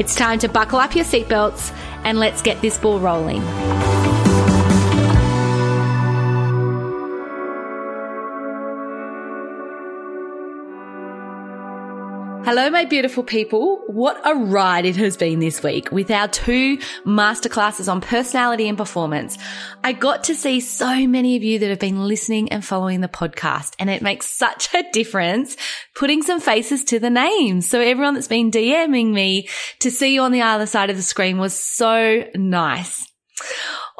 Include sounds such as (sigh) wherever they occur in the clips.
It's time to buckle up your seatbelts and let's get this ball rolling. Hello, my beautiful people. What a ride it has been this week with our two masterclasses on personality and performance. I got to see so many of you that have been listening and following the podcast and it makes such a difference putting some faces to the names. So everyone that's been DMing me to see you on the other side of the screen was so nice.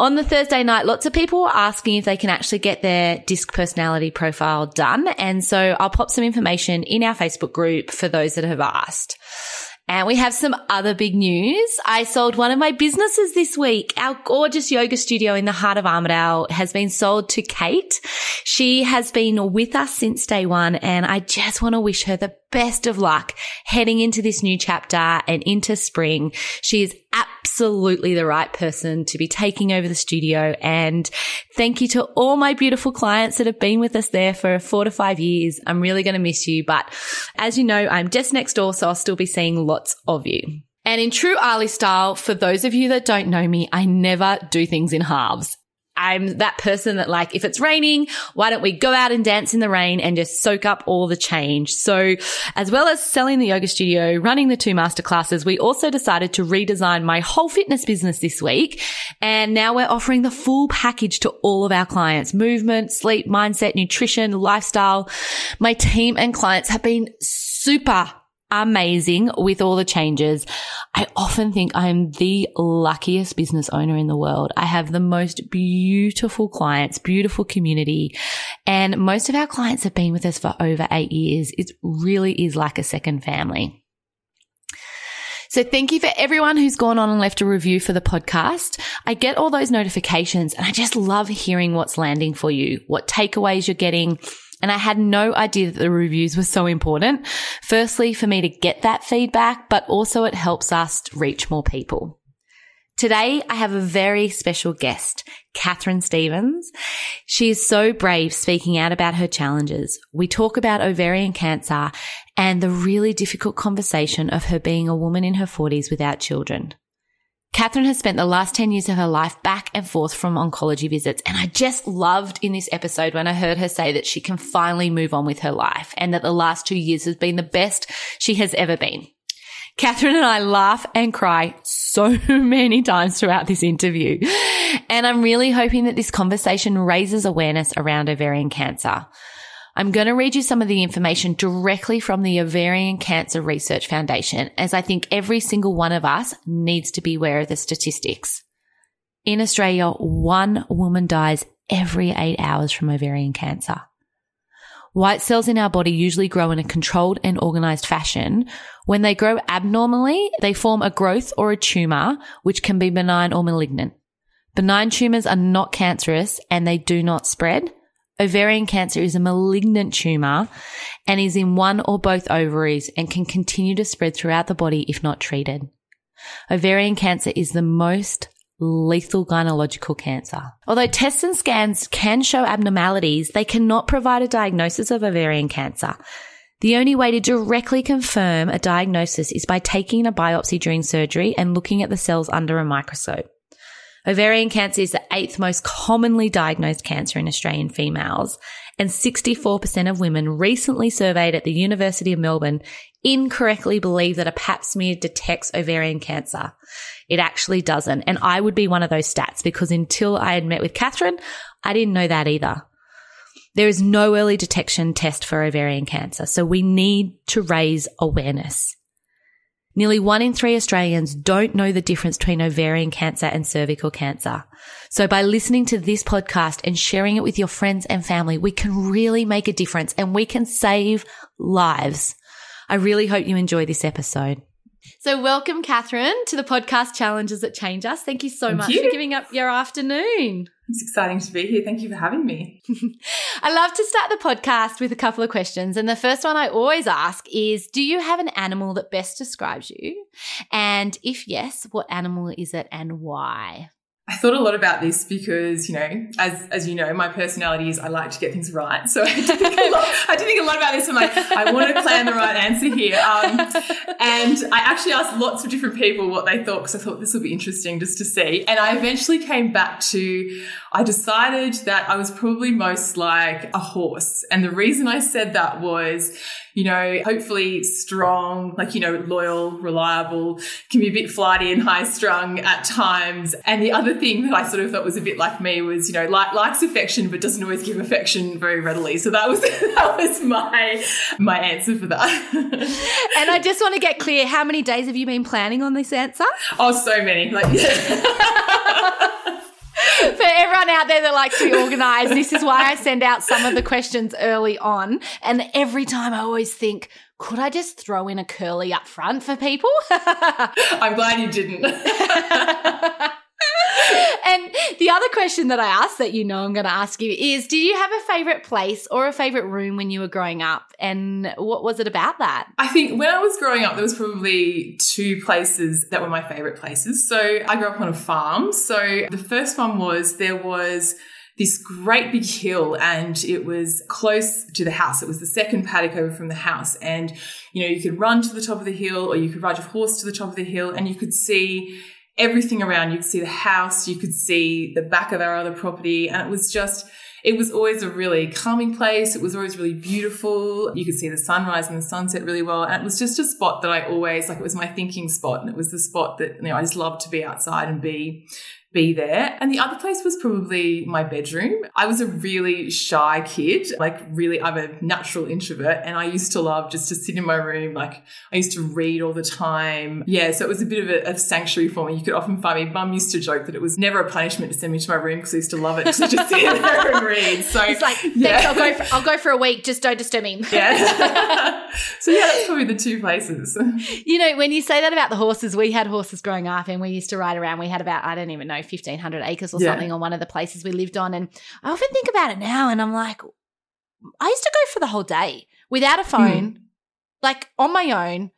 On the Thursday night, lots of people were asking if they can actually get their disc personality profile done. And so I'll pop some information in our Facebook group for those that have asked. And we have some other big news. I sold one of my businesses this week. Our gorgeous yoga studio in the heart of Armidale has been sold to Kate. She has been with us since day one and I just want to wish her the best of luck heading into this new chapter and into spring. She is absolutely the right person to be taking over the studio. And thank you to all my beautiful clients that have been with us there for four to five years. I'm really going to miss you. But as you know, I'm just next door, so I'll still be seeing lots of you. And in true Ali style, for those of you that don't know me, I never do things in halves. I'm that person that like, if it's raining, why don't we go out and dance in the rain and just soak up all the change? So as well as selling the yoga studio, running the two master classes, we also decided to redesign my whole fitness business this week. And now we're offering the full package to all of our clients, movement, sleep, mindset, nutrition, lifestyle. My team and clients have been super amazing with all the changes. I often think I'm the luckiest business owner in the world. I have the most beautiful clients, beautiful community, and most of our clients have been with us for over eight years. It really is like a second family. So thank you for everyone who's gone on and left a review for the podcast. I get all those notifications and I just love hearing what's landing for you, what takeaways you're getting, and I had no idea that the reviews were so important. Firstly, for me to get that feedback, but also it helps us reach more people. Today, I have a very special guest, Catherine Stevens. She is so brave speaking out about her challenges. We talk about ovarian cancer and the really difficult conversation of her being a woman in her 40s without children. Catherine has spent the last 10 years of her life back and forth from oncology visits. And I just loved in this episode when I heard her say that she can finally move on with her life and that the last two years has been the best she has ever been. Catherine and I laugh and cry so (laughs) many times throughout this interview. And I'm really hoping that this conversation raises awareness around ovarian cancer. I'm going to read you some of the information directly from the Ovarian Cancer Research Foundation, as I think every single one of us needs to be aware of the statistics. In Australia, one woman dies every eight hours from ovarian cancer. White cells in our body usually grow in a controlled and organized fashion. When they grow abnormally, they form a growth or a tumor, which can be benign or malignant. Benign tumors are not cancerous and they do not spread. Ovarian cancer is a malignant tumor and is in one or both ovaries and can continue to spread throughout the body if not treated. Ovarian cancer is the most lethal gynecological cancer. Although tests and scans can show abnormalities, they cannot provide a diagnosis of ovarian cancer. The only way to directly confirm a diagnosis is by taking a biopsy during surgery and looking at the cells under a microscope. Ovarian cancer is the eighth most commonly diagnosed cancer in Australian females, and 64% of women recently surveyed at the University of Melbourne incorrectly believe that a pap smear detects ovarian cancer. It actually doesn't. And I would be one of those stats because until I had met with Catherine, I didn't know that either. There is no early detection test for ovarian cancer, so we need to raise awareness. Nearly one in three Australians don't know the difference between ovarian cancer and cervical cancer. So by listening to this podcast and sharing it with your friends and family, we can really make a difference and we can save lives. I really hope you enjoy this episode. So, welcome, Catherine, to the podcast Challenges That Change Us. Thank you so Thank much you. for giving up your afternoon. It's exciting to be here. Thank you for having me. (laughs) I love to start the podcast with a couple of questions. And the first one I always ask is Do you have an animal that best describes you? And if yes, what animal is it and why? I thought a lot about this because, you know, as as you know, my personality is I like to get things right. So I think a lot, (laughs) Lot about this. I'm like, I want to plan the right answer here. Um, and I actually asked lots of different people what they thought because I thought this would be interesting just to see. And I eventually came back to, I decided that I was probably most like a horse. And the reason I said that was, you know, hopefully strong, like, you know, loyal, reliable, can be a bit flighty and high strung at times. And the other thing that I sort of thought was a bit like me was, you know, like, likes affection, but doesn't always give affection very readily. So that was, (laughs) that was my, my answer for that. (laughs) And I just want to get clear how many days have you been planning on this answer? oh, so many. Like, (laughs) For everyone out there that likes to be organized, this is why I send out some of the questions early on. And every time I always think, could I just throw in a curly up front for people? (laughs) I'm glad you didn't. (laughs) and the other question that I asked that you know I'm going to ask you is Do you have a favorite place or a favorite room when you were growing up? And what was it about that? I think when I was growing up, there was probably two places that were my favorite places. So I grew up on a farm. So the first one was there was this great big hill and it was close to the house. It was the second paddock over from the house. And, you know, you could run to the top of the hill or you could ride your horse to the top of the hill and you could see everything around. You could see the house, you could see the back of our other property. And it was just, it was always a really calming place. It was always really beautiful. You could see the sunrise and the sunset really well. And it was just a spot that I always, like, it was my thinking spot. And it was the spot that, you know, I just loved to be outside and be be there. And the other place was probably my bedroom. I was a really shy kid, like really, I'm a natural introvert and I used to love just to sit in my room. Like I used to read all the time. Yeah. So it was a bit of a, a sanctuary for me. You could often find me. Mum used to joke that it was never a punishment to send me to my room because I used to love it to just sit there and read. So It's like, yeah. I'll go (laughs) for I'll go for a week, just don't disturb me. yeah. (laughs) so yeah, that's probably the two places. You know, when you say that about the horses, we had horses growing up and we used to ride around. We had about, I don't even know, 1,500 acres or Yeah. something on one of the places we lived on. And I often think about it now and I'm like, I used to go for the whole day without a hmm. phone, like on my own.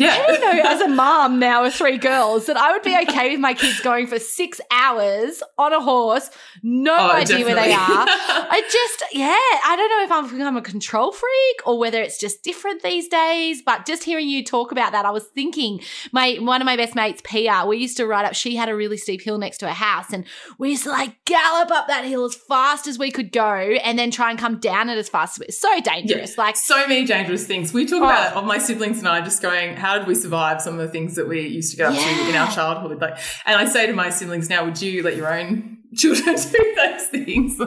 Yeah. I don't know, as a (laughs) mom now with three girls, that I would be okay with my kids going for six hours on a horse, no Oh, idea where they are. (laughs) I just, yeah, I don't know if I've become a control freak or whether it's just different these days. But just hearing you talk about that, I was thinking my one of my best mates, Pia, we used to ride up. She had a really steep hill next to her house, and we used to like gallop up that hill as fast as we could go, and then try and come down it as fast as we. So dangerous, like so many dangerous things. We talk Oh. about of my siblings and I just going, how did we survive some of the things that we used to get up to in our childhood? Like, and I say to my siblings now, would you let your own (laughs) children do those things?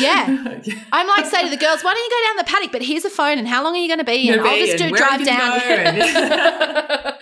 Yeah. (laughs) Yeah. I'm like say to the girls, why don't you go down the paddock? But here's a phone, and how long are you going to be? And I'll just do drive down. (laughs)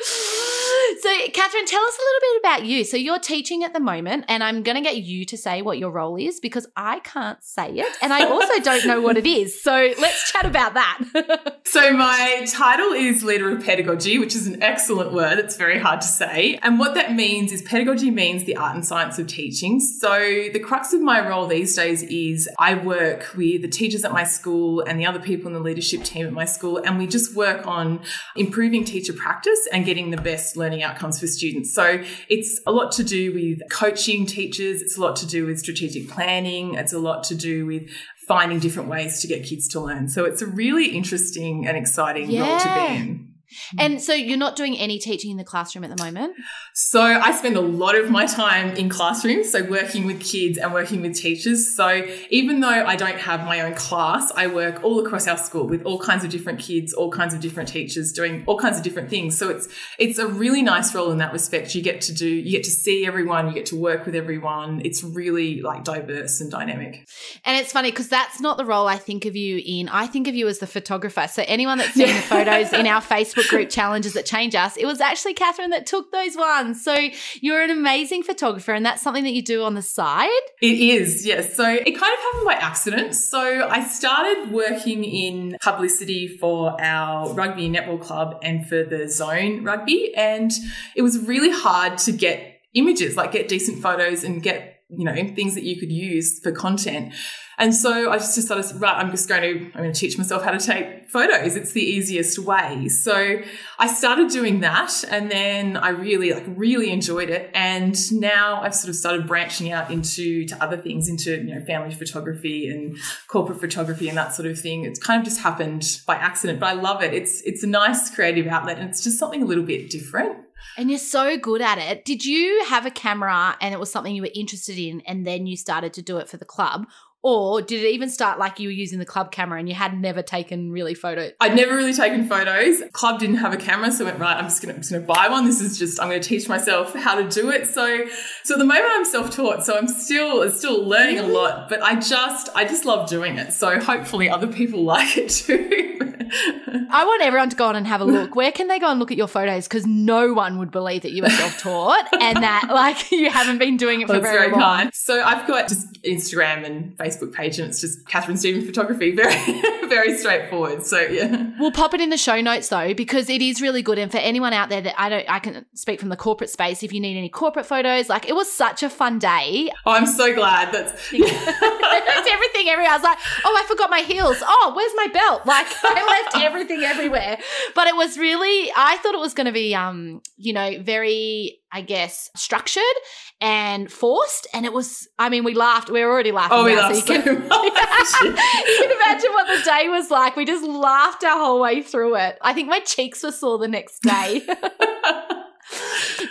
so, Catherine, tell us a little bit about you. So, you're teaching at the moment, and I'm going to get you to say what your role is because I can't say it, and I also (laughs) don't know what it is. So, let's chat about that. (laughs) So my title is Leader of Pedagogy, which is an excellent word. It's very hard to say. And what that means is pedagogy means the art and science of teaching. So the crux of my role these days is I work with the teachers at my school and the other people in the leadership team at my school, and we just work on improving teacher practice and getting the best learning outcomes for students. So it's a lot to do with coaching teachers. It's a lot to do with strategic planning. It's a lot to do with finding different ways to get kids to learn. So it's a really interesting and exciting role to be in. Mm. and so, you're not doing any teaching in the classroom at the moment. So I spend a lot of my time in classrooms, so working with kids and working with teachers. So even though I don't have my own class, I work all across our school with all kinds of different kids, all kinds of different teachers doing all kinds of different things. So it's it's a really nice role in that respect. You get to do you get to see everyone, you get to work with everyone. It's really like diverse and dynamic. And it's funny because that's not the role I think of you in. I think of you as the photographer. So anyone that's (laughs) seen the photos in our Facebook Group challenges that change us, it was actually Catherine that took those ones. So you're an amazing photographer, and that's something that you do on the side. It is, yes. So it kind of happened by accident. So I started working in publicity for our rugby netball club and for the zone rugby, and it was really hard to get images, like get decent photos and get you know, things that you could use for content. And so I just decided, right, I'm just going to, I'm going to teach myself how to take photos. It's the easiest way. So I started doing that and then I really, like, really enjoyed it. And now I've sort of started branching out into, to other things, into, you know, family photography and corporate photography and that sort of thing. It's kind of just happened by accident, but I love it. It's, it's a nice creative outlet and it's just something a little bit different. And you're so good at it. Did you have a camera and it was something you were interested in and then you started to do it for the club? Or did it even start like you were using the club camera and you had never taken really photos? I'd never really taken photos. Club didn't have a camera, so I went, right, I'm just gonna, buy one. This is just I'm gonna teach myself how to do it. So so at the moment I'm self-taught, so I'm still still learning a lot, but I just I just love doing it. So hopefully other people (laughs) like it too. I want everyone to go on and have a look. Where can they go and look at your photos? Because no one would believe that you are self-taught and that like (laughs) you haven't been doing it for That's very, very long. kind. So I've got just Instagram and Facebook page, and it's just Catherine Stephen Photography. (laughs) Very very straightforward. So yeah. We'll pop it in the show notes though, because it is really good. And for anyone out there that I don't, I can speak from the corporate space. If you need any corporate photos, like it was such a fun day. Oh, I'm so glad that's (laughs) It's everything everywhere. I was like, oh, I forgot my heels. Oh, where's my belt? Like left everything everywhere. But it was really, I thought it was going to be, um, you know, very, I guess, structured and forced. And it was, I mean, we laughed. We were already laughing. Oh, we now, laughed so you can, (laughs) much. (laughs) you can imagine what the day was like. We just laughed our whole way through it. I think my cheeks were sore the next day. (laughs)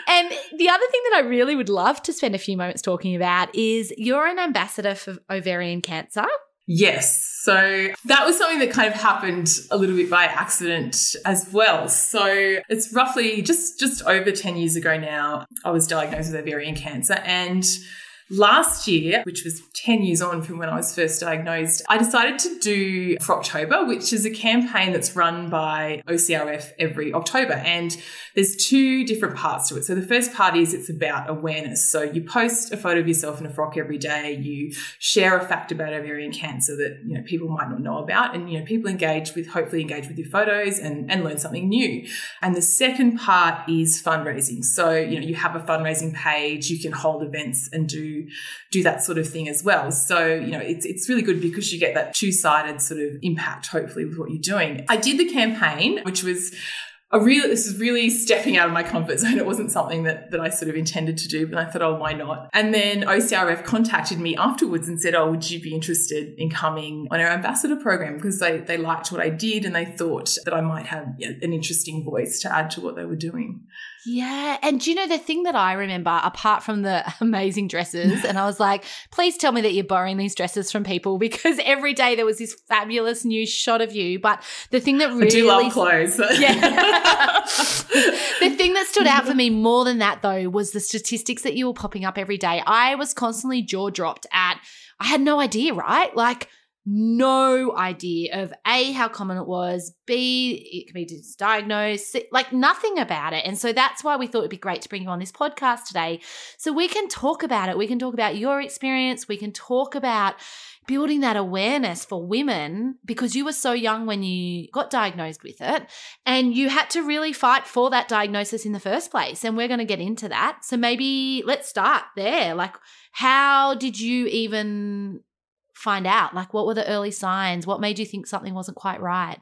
And the other thing that I really would love to spend a few moments talking about is you're an ambassador for ovarian cancer. Yes. So that was something that kind of happened a little bit by accident as well. So it's roughly just just over 10 years ago now, I was diagnosed with ovarian cancer and Last year, which was 10 years on from when I was first diagnosed, I decided to do Frocktober, which is a campaign that's run by OCRF every October. And there's two different parts to it. So the first part is it's about awareness. So you post a photo of yourself in a frock every day. You share a fact about ovarian cancer that, you know, people might not know about. And, you know, people engage with, hopefully engage with your photos and, and learn something new. And the second part is fundraising. So, you know, you have a fundraising page, you can hold events and do do that sort of thing as well. So, you know, it's it's really good because you get that two-sided sort of impact, hopefully, with what you're doing. I did the campaign, which was a real this is really stepping out of my comfort zone. It wasn't something that, that I sort of intended to do, but I thought, oh, why not? And then OCRF contacted me afterwards and said, oh, would you be interested in coming on our ambassador program? Because they, they liked what I did and they thought that I might have an interesting voice to add to what they were doing. Yeah. And do you know the thing that I remember, apart from the (laughs) amazing dresses, and I was like, please tell me that you're borrowing these dresses from people (laughs) because every day there was this fabulous new shot of you. But the thing that really. I do love clothes. (laughs) Yeah. the thing that stood out for me more than that, though, was the statistics that you were popping up every day. I was constantly jaw dropped at, I had no idea, right? Like, no idea of A, how common it was, B, it could be misdiagnosed, like nothing about it. And so that's why we thought it'd be great to bring you on this podcast today. So we can talk about it. We can talk about your experience. We can talk about building that awareness for women because you were so young when you got diagnosed with it and you had to really fight for that diagnosis in the first place. And we're going to get into that. So maybe let's start there. Like, how did you even find out? Like, what were the early signs? What made you think something wasn't quite right?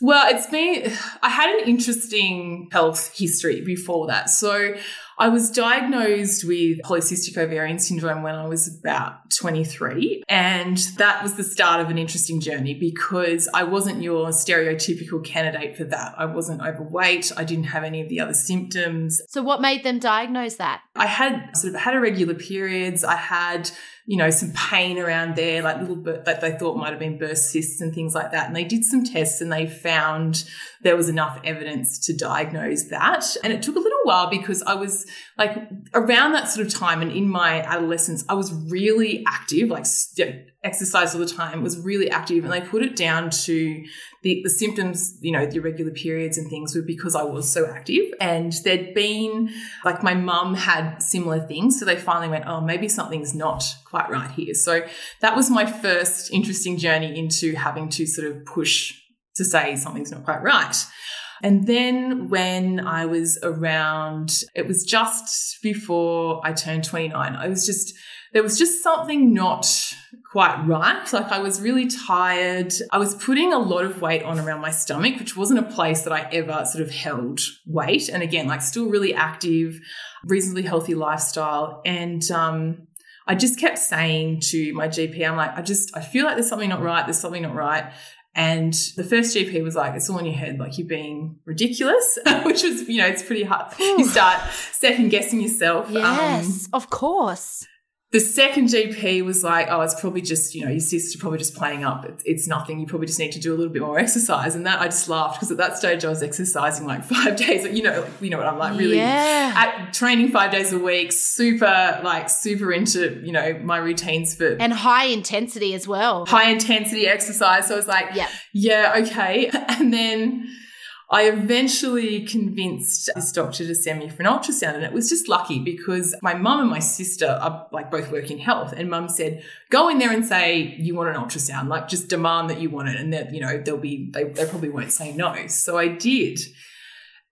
Well, it's been, I had an interesting health history before that. So I was diagnosed with polycystic ovarian syndrome when I was about 23. And that was the start of an interesting journey because I wasn't your stereotypical candidate for that. I wasn't overweight. I didn't have any of the other symptoms. So, what made them diagnose that? I had sort of had irregular periods. I had you know, some pain around there, like little that they thought might have been burst cysts and things like that. And they did some tests and they found there was enough evidence to diagnose that. And it took a little while because I was like around that sort of time and in my adolescence, I was really active, like exercise all the time, was really active. And they put it down to the, the symptoms, you know, the irregular periods and things were because I was so active. And there'd been like my mum had similar things. So they finally went, oh, maybe something's not quite right here. So that was my first interesting journey into having to sort of push to say something's not quite right. And then when I was around, it was just before I turned 29, I was just, there was just something not quite right. Like I was really tired. I was putting a lot of weight on around my stomach, which wasn't a place that I ever sort of held weight. And again, like still really active, reasonably healthy lifestyle. And, um, I just kept saying to my GP, I'm like, I just, I feel like there's something not right. There's something not right. And the first GP was like, it's all in your head, like you're being ridiculous, (laughs) which was, you know, it's pretty hard. You start second guessing yourself. Yes, um, of course the second GP was like, oh, it's probably just, you know, your sister probably just playing up. It's, it's nothing. You probably just need to do a little bit more (laughs) exercise. And that I just laughed because at that stage I was exercising like (laughs) five days. You know, like, you know what I'm like, really yeah. at, training five days a week, super, like super into, you know, my routines for. And high intensity as well. High intensity exercise. So I was like, yeah, yeah, okay. (laughs) And then I eventually convinced this doctor to send me for an ultrasound. And it was just lucky because my mum and my sister are like both work in health. And mum said, go in there and say you want an ultrasound, like just demand that you want it. And that, you know, they'll be, they, they probably won't say no. So I did.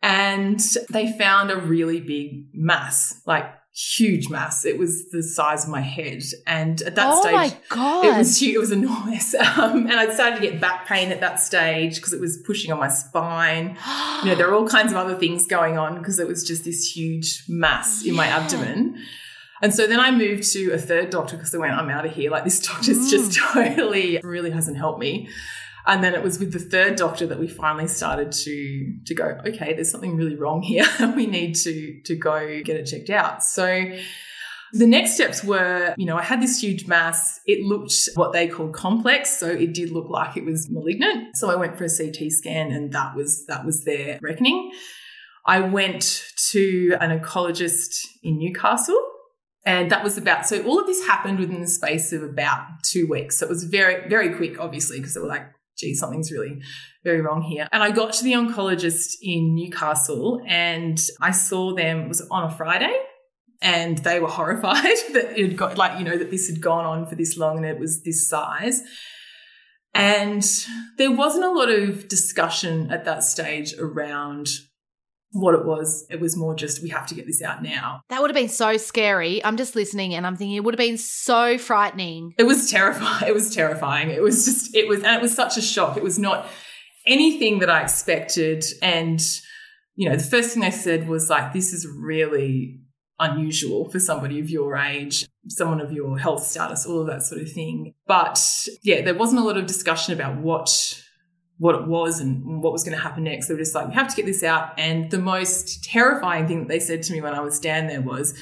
And they found a really big mass, like huge mass. It was the size of my head, and at that oh stage, it was it was enormous. (laughs) Um, and I started to get back pain at that stage because it was pushing on my spine. you know, there were all kinds of other things going on because it was just this huge mass yeah. in my abdomen. And so then I moved to a third doctor because I went, I'm out of here. Like this doctor's mm. just (laughs) totally really hasn't helped me. And then it was with the third doctor that we finally started to to go, okay, there's something really wrong here. (laughs) we need to to go get it checked out. So the next steps were, you know, I had this huge mass. It looked what they called complex, so it did look like it was malignant. So I went for a CT scan and that was that was their reckoning. I went to an oncologist in Newcastle and that was about so all of this happened within the space of about two weeks. So it was very, very quick, obviously, because they were like, gee, something's really very wrong here. And I got to the oncologist in Newcastle and I saw them, was on a Friday? And they were (laughs) horrified that it had got, like, you know, that this had gone on for this long and it was this size. And there wasn't a lot of discussion at that stage around what it was. It was more just, we have to get this out now. That would have been so scary. I'm just listening and I'm thinking it would have been so frightening. It was terrifying. (laughs) It was terrifying. It was just, it was, and it was such a shock. It was not anything that I expected. And, you know, the first thing they said was like, this is really unusual for somebody of your age, someone of your health status, all of that sort of thing. But yeah, there wasn't a lot of discussion about what what it was and what was going to happen next. They were just like, we have to get this out. And the most terrifying thing that they said to me when I was down there was,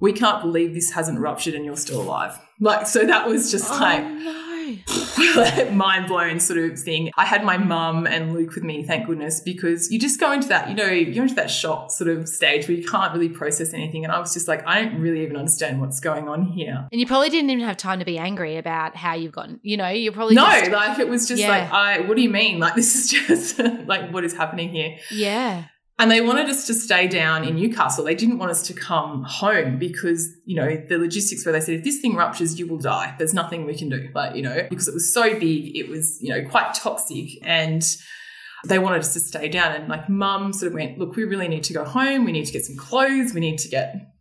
we can't believe this hasn't ruptured and you're still alive. Like, so that was just oh, like, no. (laughs) mind blown sort of thing. I had my mum and Luke with me, thank goodness, because you just go into that, you know, you're into that shock sort of stage where you can't really process anything. And I was just like, I don't really even understand what's going on here. And you probably didn't even have time to be angry about how you've gotten, you know, you're probably no, just, like it was just yeah. like, I, what do you mean? Like this is (laughs) just like what is happening here? Yeah. And they wanted us to stay down in Newcastle. They didn't want us to come home because, you know, the logistics where they said, if this thing ruptures, you will die. There's nothing we can do. Like, you know, because it was so big, it was, you know, quite toxic. And they wanted us to stay down. And like mum sort of went, look, we really need to go home. We need to get some clothes. We need to get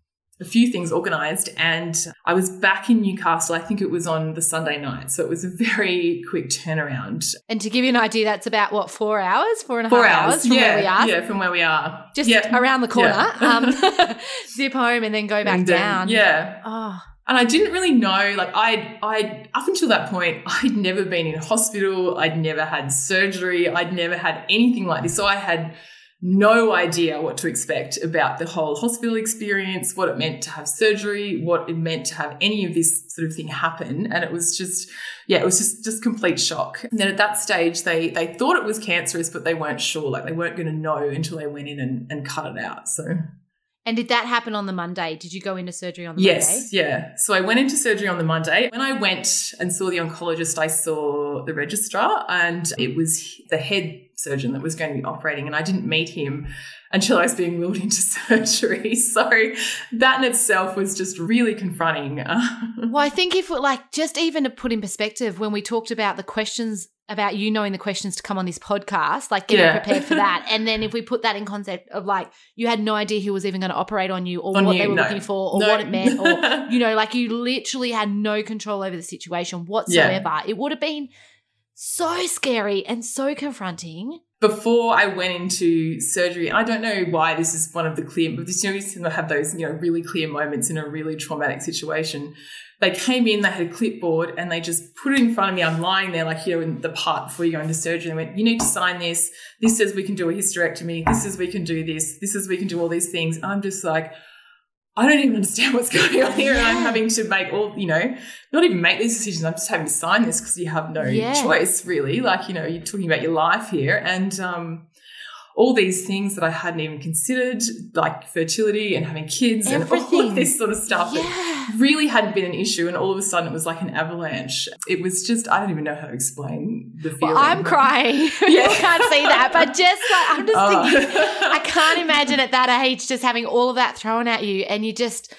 a few things organized and I was back in Newcastle. I think it was on the Sunday night. So it was a very quick turnaround. And to give you an idea, that's about what, four hours, four and a four half hours, hours from yeah, where we are? Yeah, from where we are. Just yeah. around the corner. Yeah. um, (laughs) (laughs) zip home and then go back and down. Yeah. Oh. And I didn't really know, like I, I, up until that point, (laughs) I'd never been in hospital. I'd never had surgery. I'd never had anything like this. So I had no idea what to expect about the whole hospital experience, what it meant to have surgery, what it meant to have any of this sort of thing happen. And it was just, yeah, it was just, just complete shock. And then at that stage, they, they thought it was cancerous, but they weren't sure. Like they weren't going to know until they went in and, and cut it out. So And did that happen on the Monday? Did you go into surgery on the yes, Monday? Yes, yeah. So I went into surgery on the Monday. When I went and saw the oncologist, I saw the registrar, and it was the head surgeon that was going to be operating, and I didn't meet him until I was being wheeled into (laughs) surgery. So that in itself was just really confronting. (laughs) well, I think if we're like just even to put in perspective, when we talked about the questions about you knowing the questions to come on this podcast, like getting yeah. prepared for that. (laughs) And then if we put that in concept of like you had no idea who was even going to operate on you or on what you, they were no. looking for or no. what it meant, or (laughs) you know, like you literally had no control over the situation whatsoever. Yeah. It would have been so scary and so confronting. Before I went into surgery, I don't know why this is one of the clear, but this, you know, you have those, you know, really clear moments in a really traumatic situation they came in, they had a clipboard and they just put it in front of me. I'm lying there, like, you know, in the part before you go into surgery. They went, You need to sign this. This says we can do a hysterectomy. This says we can do this. This says we can do all these things. And I'm just like, I don't even understand what's (laughs) going on here. Yeah. And I'm having to make all, you know, not even make these decisions. I'm just having to sign this because you have no yeah. choice, really. Like, you know, you're talking about your life here. And, um, all these things that I hadn't even considered, like fertility and having kids Everything. and all of this sort of stuff yeah. Really hadn't been an issue. And all of a sudden it was like an avalanche. It was just, I don't even know how to explain the feeling. Well, I'm crying. Yeah. (laughs) (laughs) you can't see that, but just like, I'm just oh. thinking, I can't imagine at that age just having all of that thrown at you and you just,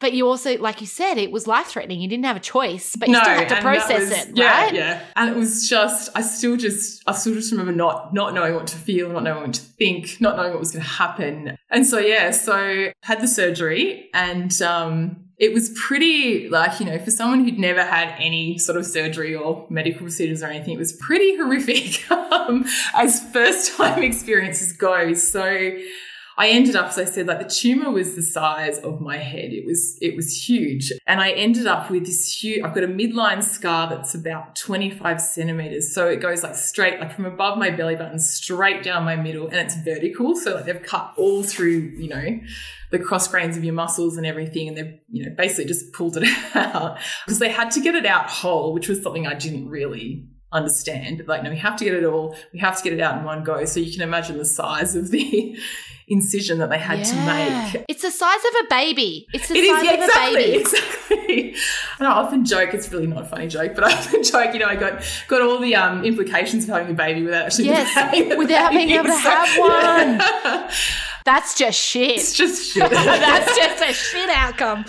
but you also, like you said, it was life threatening. You didn't have a choice, but you no, still had to process was, it, yeah, right? Yeah. And it was just, I still just, I still just remember not, not knowing what to feel, not knowing what to think, not knowing what was going to happen. And so, yeah, so had the surgery and, um, it was pretty like, you know, for someone who'd never had any sort of surgery or medical procedures or anything, it was pretty horrific (laughs) um, as first time (laughs) experiences go. So, I ended up, as I said, like the tumor was the size of my head. It was, it was huge. And I ended up with this huge, I've got a midline scar that's about 25 centimeters. So it goes like straight, like from above my belly button, straight down my middle and it's vertical. So like they've cut all through, you know, the cross grains of your muscles and everything. And they've, you know, basically just pulled it (laughs) out because they had to get it out whole, which was something I didn't really understand. But like, no, we have to get it all. We have to get it out in one go. So you can imagine the size of the incision that they had yeah. to make. It's the size of a baby. It's the it size is, yeah, of exactly, a baby. (laughs) Exactly. And I often joke, it's really not a funny joke, but I often joke, you know, I got got all the um, implications of having a baby without actually yes, (laughs) having without being able to have one. (laughs) That's just shit. It's just shit. That's just a shit outcome.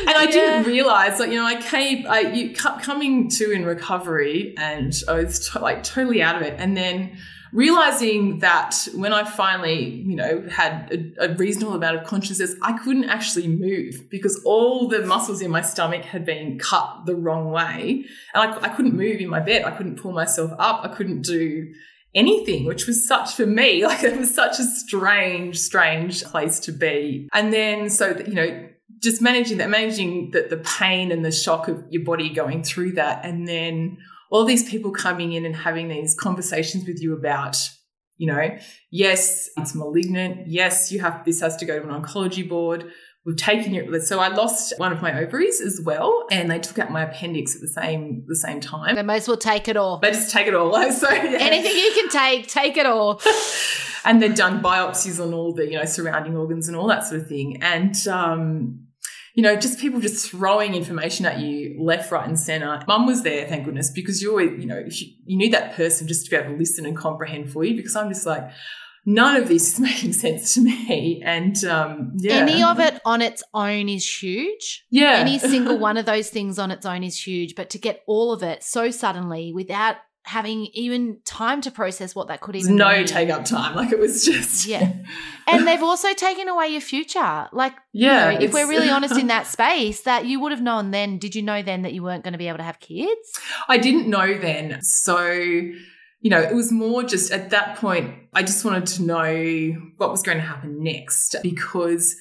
And I didn't realize, like, you know, I came, I you, coming to in recovery, and I was t- like totally out of it, and then realizing that when I finally, you know, had a, a, reasonable amount of consciousness, I couldn't actually move because all the muscles in my stomach had been cut the wrong way. And I, I couldn't move in my bed. I couldn't pull myself up. I couldn't do anything, which was such for me, (laughs) like it was such a strange, strange place to be. And then, so, you know, just managing that, managing the, the pain and the shock of your body going through that. And then all these people coming in and having these conversations with you about you know yes it's malignant. Yes you have this has to go to an oncology board. We've taken it so i lost one of my ovaries as well and they took out my appendix at the same the same time. They might as well take it all. They just take it all. (laughs) So yeah. anything you can take take it all. (laughs) And they've done biopsies on all the you know surrounding organs and all that sort of thing. And um you know, just people just throwing information at you left, right, and center. Mum was there, thank goodness, because you always, you know, you, you need that person just to be able to listen and comprehend for you. Because I'm just like, none of this is (laughs) making sense to me. And um, yeah. Any of it on its own is huge. Yeah. Any single (laughs) one of those things on its own is huge. But to get all of it so suddenly without having even time to process what that could even be. no mean. take up time like it was just yeah and they've also taken away your future like yeah you know, if we're really honest in (laughs) that space that you would have known then did you know then that you weren't going to be able to have kids i didn't know then so you know, it was more just at that point, I just wanted to know what was going to happen next because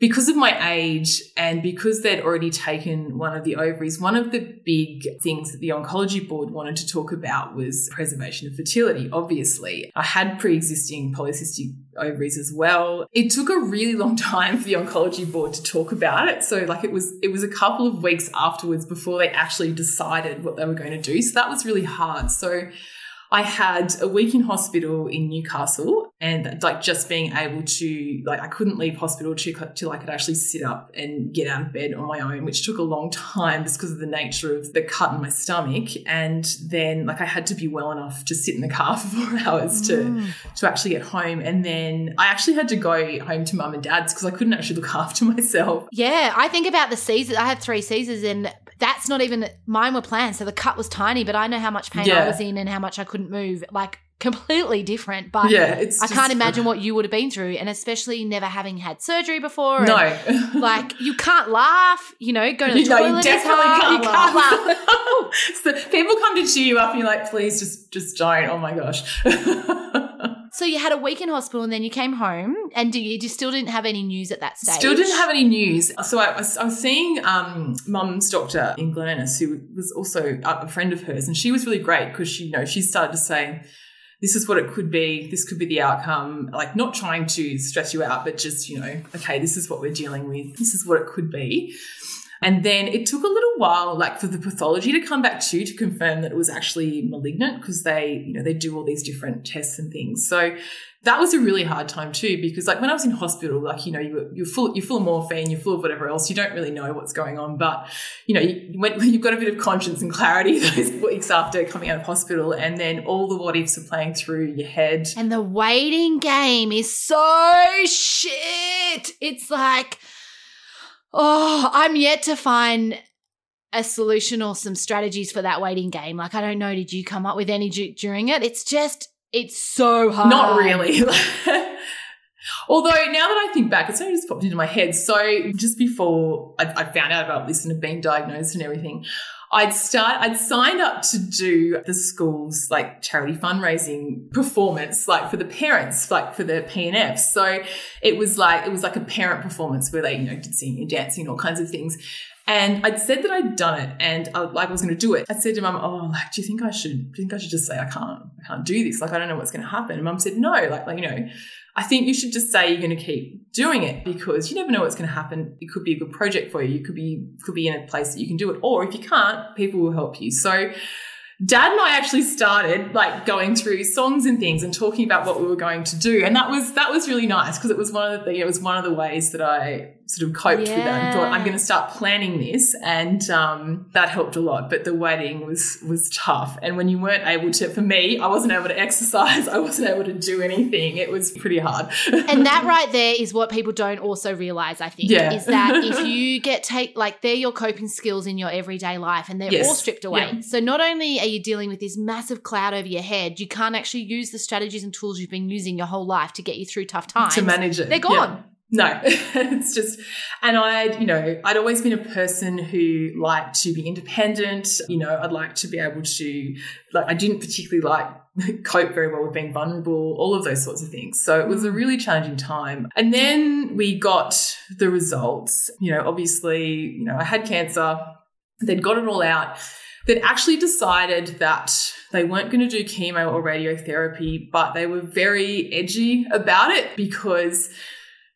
because of my age and because they'd already taken one of the ovaries, one of the big things that the oncology board wanted to talk about was preservation of fertility. Obviously, I had pre existing polycystic ovaries as well. It took a really long time for the oncology board to talk about it. So like it was it was a couple of weeks afterwards before they actually decided what they were going to do. So that was really hard. So I had a week in hospital in Newcastle and like just being able to, like, I couldn't leave hospital till I could actually sit up and get out of bed on my own, which took a long time just because of the nature of the cut in my stomach. And then, like, I had to be well enough to sit in the car (laughs) for four hours to, mm. to actually get home. And then I actually had to go home to mum and dad's because I couldn't actually look (laughs) after myself. Yeah. I think about the Caesars. I had three Caesars and that's not even mine were planned. So the cut was tiny, but I know how much pain yeah. I was in and how much I couldn't move. Like completely different. But yeah, it's I just, can't imagine what you would have been through, and especially never having had surgery before. No, (laughs) like you can't laugh. You know, go to the you toilet. Know, you definitely can't, you laugh. can't (laughs) laugh. so people come to cheer you up, and you're like, please, just just don't. Oh my gosh. (laughs) So you had a week in hospital and then you came home and you, you still didn't have any news at that stage? Still didn't have any news. So I, was, I was seeing um, mum's doctor in Glen Innes who was also a friend of hers and she was really great because she, you know, she started to say, this is what it could be. This could be the outcome. Like not trying to stress you out, but just, you know, okay, this is what we're dealing with. This is what it could be. And then it took a little while, like for the pathology to come back too, to confirm that it was actually malignant because they, you know, they do all these different tests and things. So that was a really hard time too, because like when I was in hospital, like, you know, you, you're full, you're full of morphine, you're full of whatever else. You don't really know what's going on, but you know, you, when, you've got a bit of conscience and clarity (laughs) those weeks after coming out of hospital and then all the what ifs are playing through your head. And the waiting game is so shit. It's like, Oh, I'm yet to find a solution or some strategies for that waiting game. Like, I don't know, did you come up with any d- during it? It's just, it's so hard. Not really. (laughs) Although now that I think back, it's only just popped into my head. So just before I, I found out about this and have been diagnosed and everything, I'd start, I'd signed up to do the school's like charity fundraising performance, like for the parents, like for the P&F. So it was like, it was like a parent performance where they, you know, did singing and dancing all kinds of things. And I'd said that I'd done it and I, like I was going to do it. I said to mum, "Oh, like, do you think I should? Do you think I should just say I can't? I can't do this. Like, I don't know what's going to happen." And mum said, "No, like, like, you know, I think you should just say you're going to keep doing it because you never know what's going to happen. It could be a good project for you. You could be could be in a place that you can do it, or if you can't, people will help you." So Dad and I actually started like going through songs and things and talking about what we were going to do, and that was that was really nice because it was one of the it was one of the ways that I sort of coped yeah. with that and thought I'm going to start planning this, and um, that helped a lot. But the waiting was was tough, and when you weren't able to, for me, I wasn't able to exercise, (laughs) I wasn't able to do anything. It was pretty hard. (laughs) and that right there is what people don't also realize. I think yeah. is that (laughs) if you get take like they're your coping skills in your everyday life, and they're yes. all stripped away. Yeah. So not only are you dealing with this massive cloud over your head, you can't actually use the strategies and tools you've been using your whole life to get you through tough times. To manage it. They're gone. No, (laughs) it's just, and I'd, you know, I'd always been a person who liked to be independent. You know, I'd like to be able to, like, I didn't particularly like (laughs) cope very well with being vulnerable, all of those sorts of things. So it was a mm. really challenging time. And then we got the results. You know, obviously, you know, I had cancer. They'd got it all out They'd actually decided that they weren't going to do chemo or radiotherapy, but they were very edgy about it because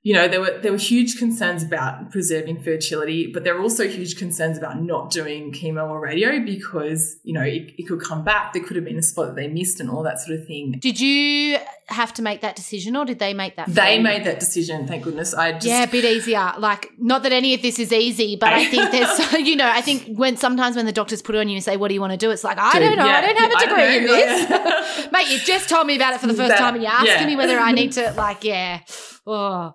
you know, there were there were huge concerns about preserving fertility, but there were also huge concerns about not doing chemo or radio because, you know, it, it, could come back. There could have been a spot that they missed and all that sort of thing. Did you have to make that decision or did they make that? They made that decision, thank goodness. I just Yeah, a bit easier. Like not that any of this is easy, but I think there's (laughs) you know, I think when sometimes when the doctors put it on you and say, What do you want to do? It's like, I don't know, yeah, I don't have a degree in this. (laughs) Mate, you just told me about it for the first that, time and you're asking yeah. me whether I need to like, yeah. Oh.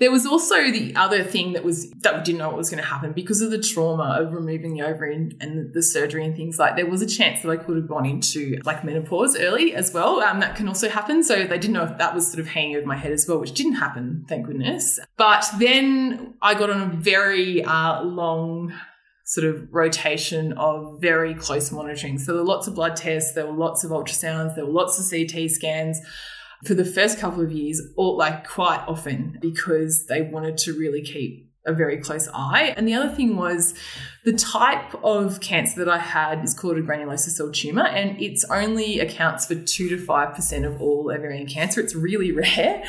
There was also the other thing that was that we didn't know what was going to happen because of the trauma of removing the ovary and, and, the surgery and things like. There was a chance that I could have gone into like menopause early as well. Um, that can also happen. So they didn't know if that was sort of hanging over my head as well, which didn't happen, thank goodness. But then I got on a very uh, long sort of rotation of very close monitoring. So there were lots of blood tests, there were lots of ultrasounds, there were lots of CT scans for the first couple of years, or like quite often, because they wanted to really keep a very close eye. And the other thing was the type of cancer that I had is called a granulosa cell tumor, and it's only accounts for two to five percent of all ovarian cancer. It's really (laughs) rare.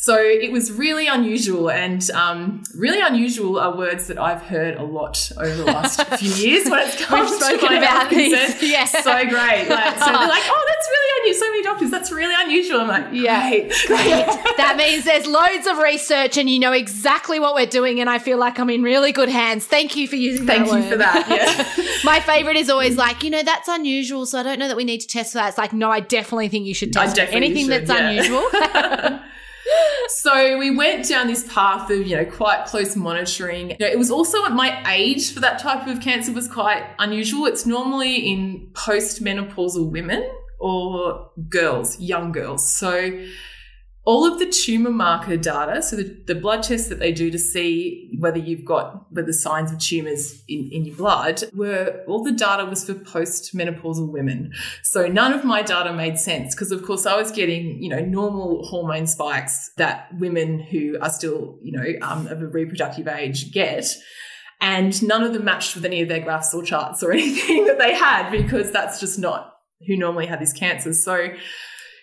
So it was really unusual, and um, really unusual are words that I've heard a lot over the last (laughs) few years when it's come We've to spoken my about these, (laughs) yeah. So great. Like, so they're like, oh, that's really unusual. So many doctors, that's really unusual. I'm like, Yeah. great, great. that means there's loads of research and you know exactly what we're doing and I feel like I'm in really good hands. Thank you for using Thank you word. for that. Yeah. (laughs) My favorite is always like, you know, that's unusual, so I don't know that we need to test for that. It's like, no, I definitely think you should test anything should, that's yeah. unusual. So we went down this path of, you know, quite close monitoring. You know, it was also at my age for that type of cancer was quite unusual. It's normally in postmenopausal women or girls, young girls. So all of the tumor marker data, so the, the blood tests that they do to see whether you've got whether signs of tumors in, in your blood, were all the data was for postmenopausal women. So none of my data made sense because of course I was getting, you know, normal hormone spikes that women who are still, you know, um, of a reproductive age get. And none of them matched with any of their graphs or charts or (laughs) anything that they had because that's just not who normally had this cancer. So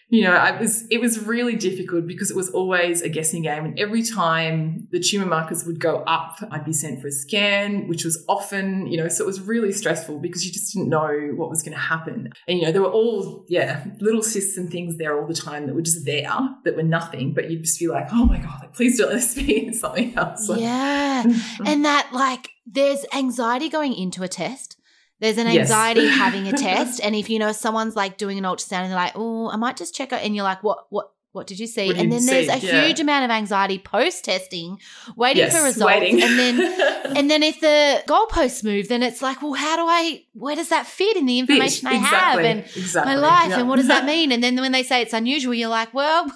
you know, I was it was really difficult because it was always a guessing game, and every time the tumor markers would go up, I'd be sent for a scan, which was often, you know, so it was really stressful because you just didn't know what was going to happen, and you know, there were all yeah little cysts and things there all the time that were just there that were nothing, but you'd just be like, oh my god, like, please don't let this be (laughs) something else. Yeah. (laughs) And that, like, there's anxiety going into a test. There's an Yes. anxiety having a (laughs) test. And if you know someone's like doing an ultrasound and they're like, oh, I might just check out, and you're like, what, what, what did you see? What and then there's see? a Yeah. huge amount of anxiety post testing, waiting yes, for results. waiting. And then (laughs) and then if the goalposts move, then it's like, well, how do I where does that fit in the information I have and exactly, my life yeah. and what does that (laughs) mean? And then when they say it's unusual, you're like, well,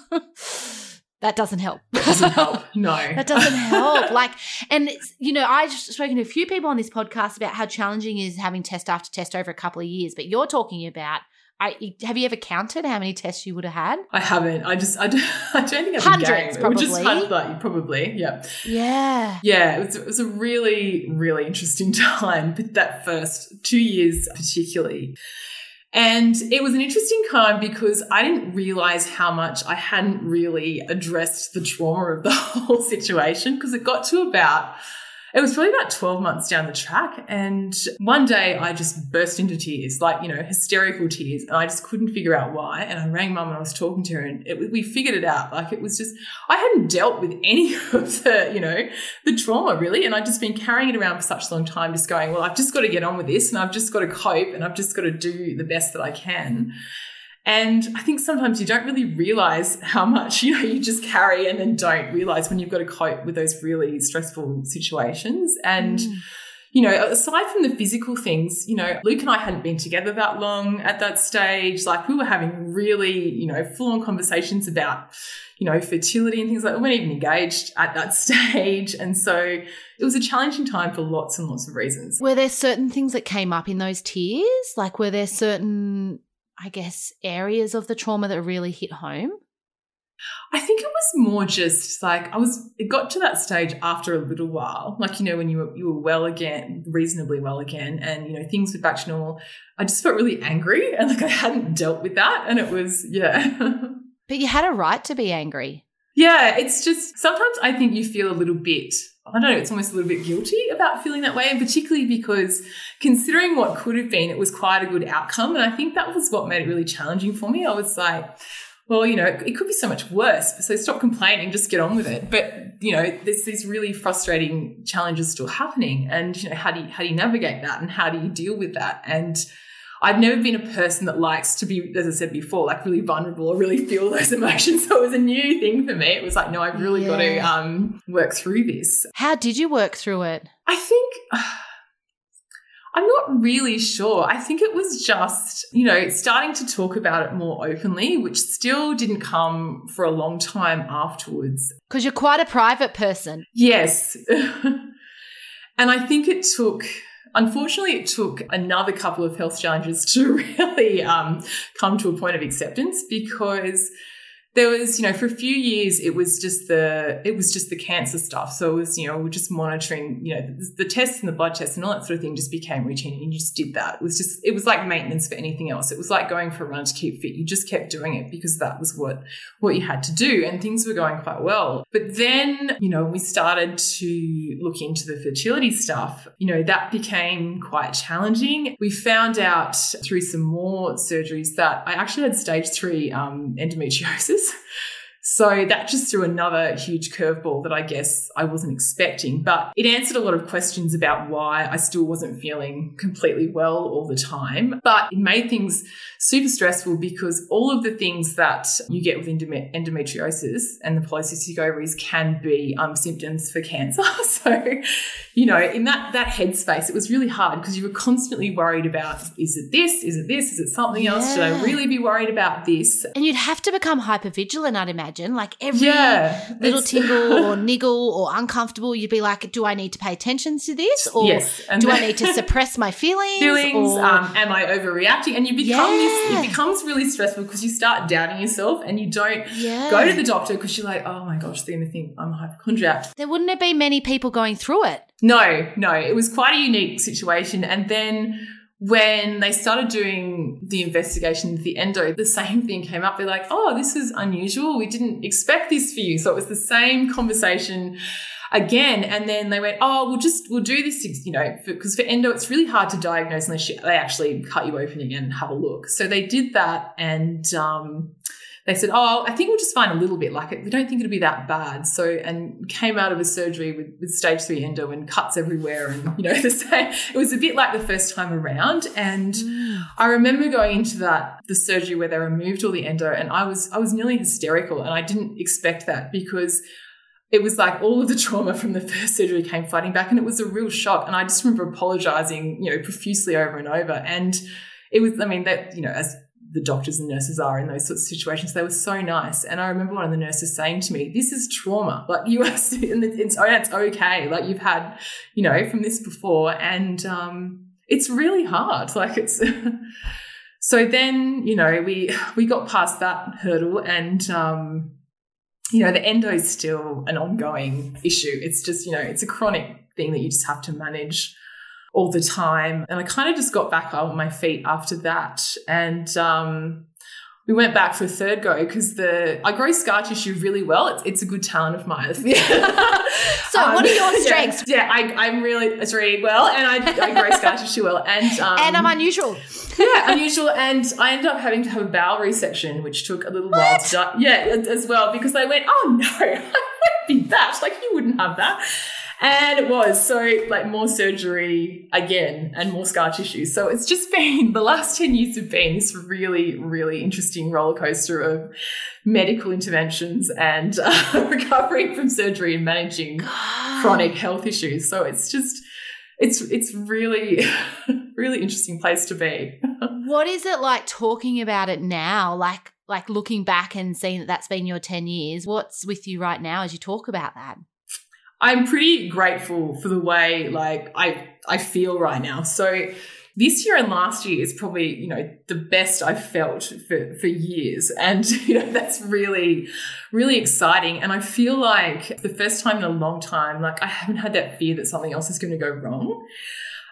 that doesn't help. (laughs) doesn't help. No, (laughs) That doesn't help. (laughs) Like, and it's, you know, I've spoken to a few people on this podcast about how challenging it is having test after test over a couple of years. But you're talking about, I have you ever counted how many tests you would have had? I haven't. I just I don't, I don't think I've Hundreds, game. It would just probably. probably, yeah. Yeah. Yeah, it was, it was a really, really interesting time, but that first two years particularly. And it was an interesting time because I didn't realize how much I hadn't really addressed the trauma of the (laughs) whole situation because it got to about, it was probably about 12 months down the track. And one day I just burst into tears, like, you know, hysterical tears. And I just couldn't figure out why. And I rang mum and I was talking to her and it, we figured it out. Like it was just, I hadn't dealt with any (laughs) of the, you know, the trauma really. And I'd just been carrying it around for such a long time, just going, well, I've just got to get on with this and I've just got to cope and I've just got to do the best that I can. And I think sometimes you don't really realize how much, you know, you just carry and then don't realize when you've got to cope with those really stressful situations. And, Mm. you know, aside from the physical things, you know, Luke and I hadn't been together that long at that stage. Like we were having really, you know, full on conversations about, you know, fertility and things like that. We weren't even engaged at that (laughs) stage. And so it was a challenging time for lots and lots of reasons. Were there certain things that came up in those tears? Like, were there certain, I guess, areas of the trauma that really hit home? I think it was more just like I was. It got to that stage after a little while, like you know when you were you were well again, reasonably well again, and you know things were back to normal. I just felt really angry, (laughs) and like I hadn't dealt with that, and it was yeah, (laughs) But you had a right to be angry. yeah. It's just sometimes I think you feel a little bit. I don't know. It's almost a little bit guilty about feeling that way, and particularly because considering what could have been, it was quite a good outcome, and I think that was what made it really challenging for me. I was like well, you know, it could be so much worse. So stop complaining, just get on with it. But, you know, there's these really frustrating challenges still happening. And, you know, how do you, how do you navigate that and how do you deal with that? And I've never been a person that likes to be, as I said before, like really vulnerable or really feel (laughs) those emotions. So it was a new thing for me. It was like, no, I've really got to um, work through this. How did you work through it? I think (sighs) I'm not really sure. I think it was just, you know, starting to talk about it more openly, which still didn't come for a long time afterwards. Because you're quite a private person. Yes. (laughs) and I think it took, unfortunately, it took another couple of health challenges to (laughs) really um, come to a point of acceptance because there was, you know, for a few years, it was just the, it was just the cancer stuff. So it was, you know, we're just monitoring, you know, the, the, tests and the blood tests and all that sort of thing just became routine and you just did that. It was just, it was like maintenance for anything else. It was like going for a run to keep fit. You just kept doing it because that was what, what you had to do and things were going quite well. But then, you know, we started to look into the fertility stuff, you know, that became quite challenging. We found out through some more surgeries that I actually had stage three um, endometriosis is. So that just threw another huge curveball that I guess I wasn't expecting. But it answered a lot of questions about why I still wasn't feeling completely well all the time. But it made things super stressful because all of the things that you get with endometriosis and the polycystic ovaries can be um, symptoms for cancer. (laughs) so, you know, in that that headspace, it was really hard because you were constantly worried about is it this? Is it this? Is it something yeah. else? Should I really be worried about this? And you'd have to become hyper vigilant, I'd imagine imagine. Like every yeah, little tingle (laughs) or niggle or uncomfortable, you'd be like, do I need to pay attention to this? Or yes. do then, I need to (laughs) suppress my feelings? Feelings. Or, um, am I overreacting? And you become yeah. this, it becomes really stressful because you start doubting yourself and you don't yeah. go to the doctor because you're like, oh my gosh, they're going to think I'm a hypochondriac. There wouldn't have been many people going through it. No, no. It was quite a unique situation. And then when they started doing the investigation of the endo, the same thing came up. They're like, oh, this is unusual. We didn't expect this for you. So it was the same conversation again. And then they went, oh, we'll just, we'll do this, you know, because for, for, endo, it's really hard to diagnose unless you, they actually cut you open again and have a look. So they did that and, um, they said, "Oh, I think we'll just find a little bit. Like, we don't think it'll be that bad." So, and came out of a surgery with, with stage three endo and cuts everywhere, and you know, (laughs) the same. It was a bit like the first time around. And mm. I remember going into that the surgery where they removed all the endo, and I was I was nearly hysterical, and I didn't expect that because it was like all of the trauma from the first surgery came flooding back and it was a real shock and i just remember apologizing you know profusely over and over and it was i mean that you know as the doctors and nurses are in those sorts of situations. They were so nice. And I remember one of the nurses saying to me, this is trauma. Like you are, (laughs) and it's, oh, it's okay. Like you've had, you know, from this before. And, um, it's really hard. (laughs) Like it's, (laughs) so then, you know, we, we got past that hurdle and, um, you know, the endo is still an ongoing issue. It's just, you know, it's a chronic thing that you just have to manage all the time. And I kind of just got back on my feet after that. And um, we went back for a third go because the I grow scar tissue really well. It's, it's a good talent of mine. (laughs) so, um, what are your strengths? Yeah, yeah I, am really it's really well, and I, I grow scar tissue well, and um, and I'm unusual. yeah, unusual, and I ended up having to have a bowel resection, which took a little what? while to die. Yeah, as well because they went, oh no, (laughs) I won't be that. Like you wouldn't have that. And it was so like more surgery again and more scar tissue. So it's just (laughs) been the last 10 years have been this really, really interesting roller coaster of medical interventions and (laughs) uh, recovering from surgery and managing God. chronic health issues. So it's just, it's, it's really, (laughs) really interesting place to be. what is it like talking about it now? Like, like looking back and seeing that that's been your 10 years, what's with you right now as you talk about that? I'm pretty grateful for the way like I I feel right now. So this year and last year is probably you know the best I've felt for for years, and (laughs) you know that's really really exciting. And I feel like the first time in a long time, like I haven't had that fear that something else is going to go wrong.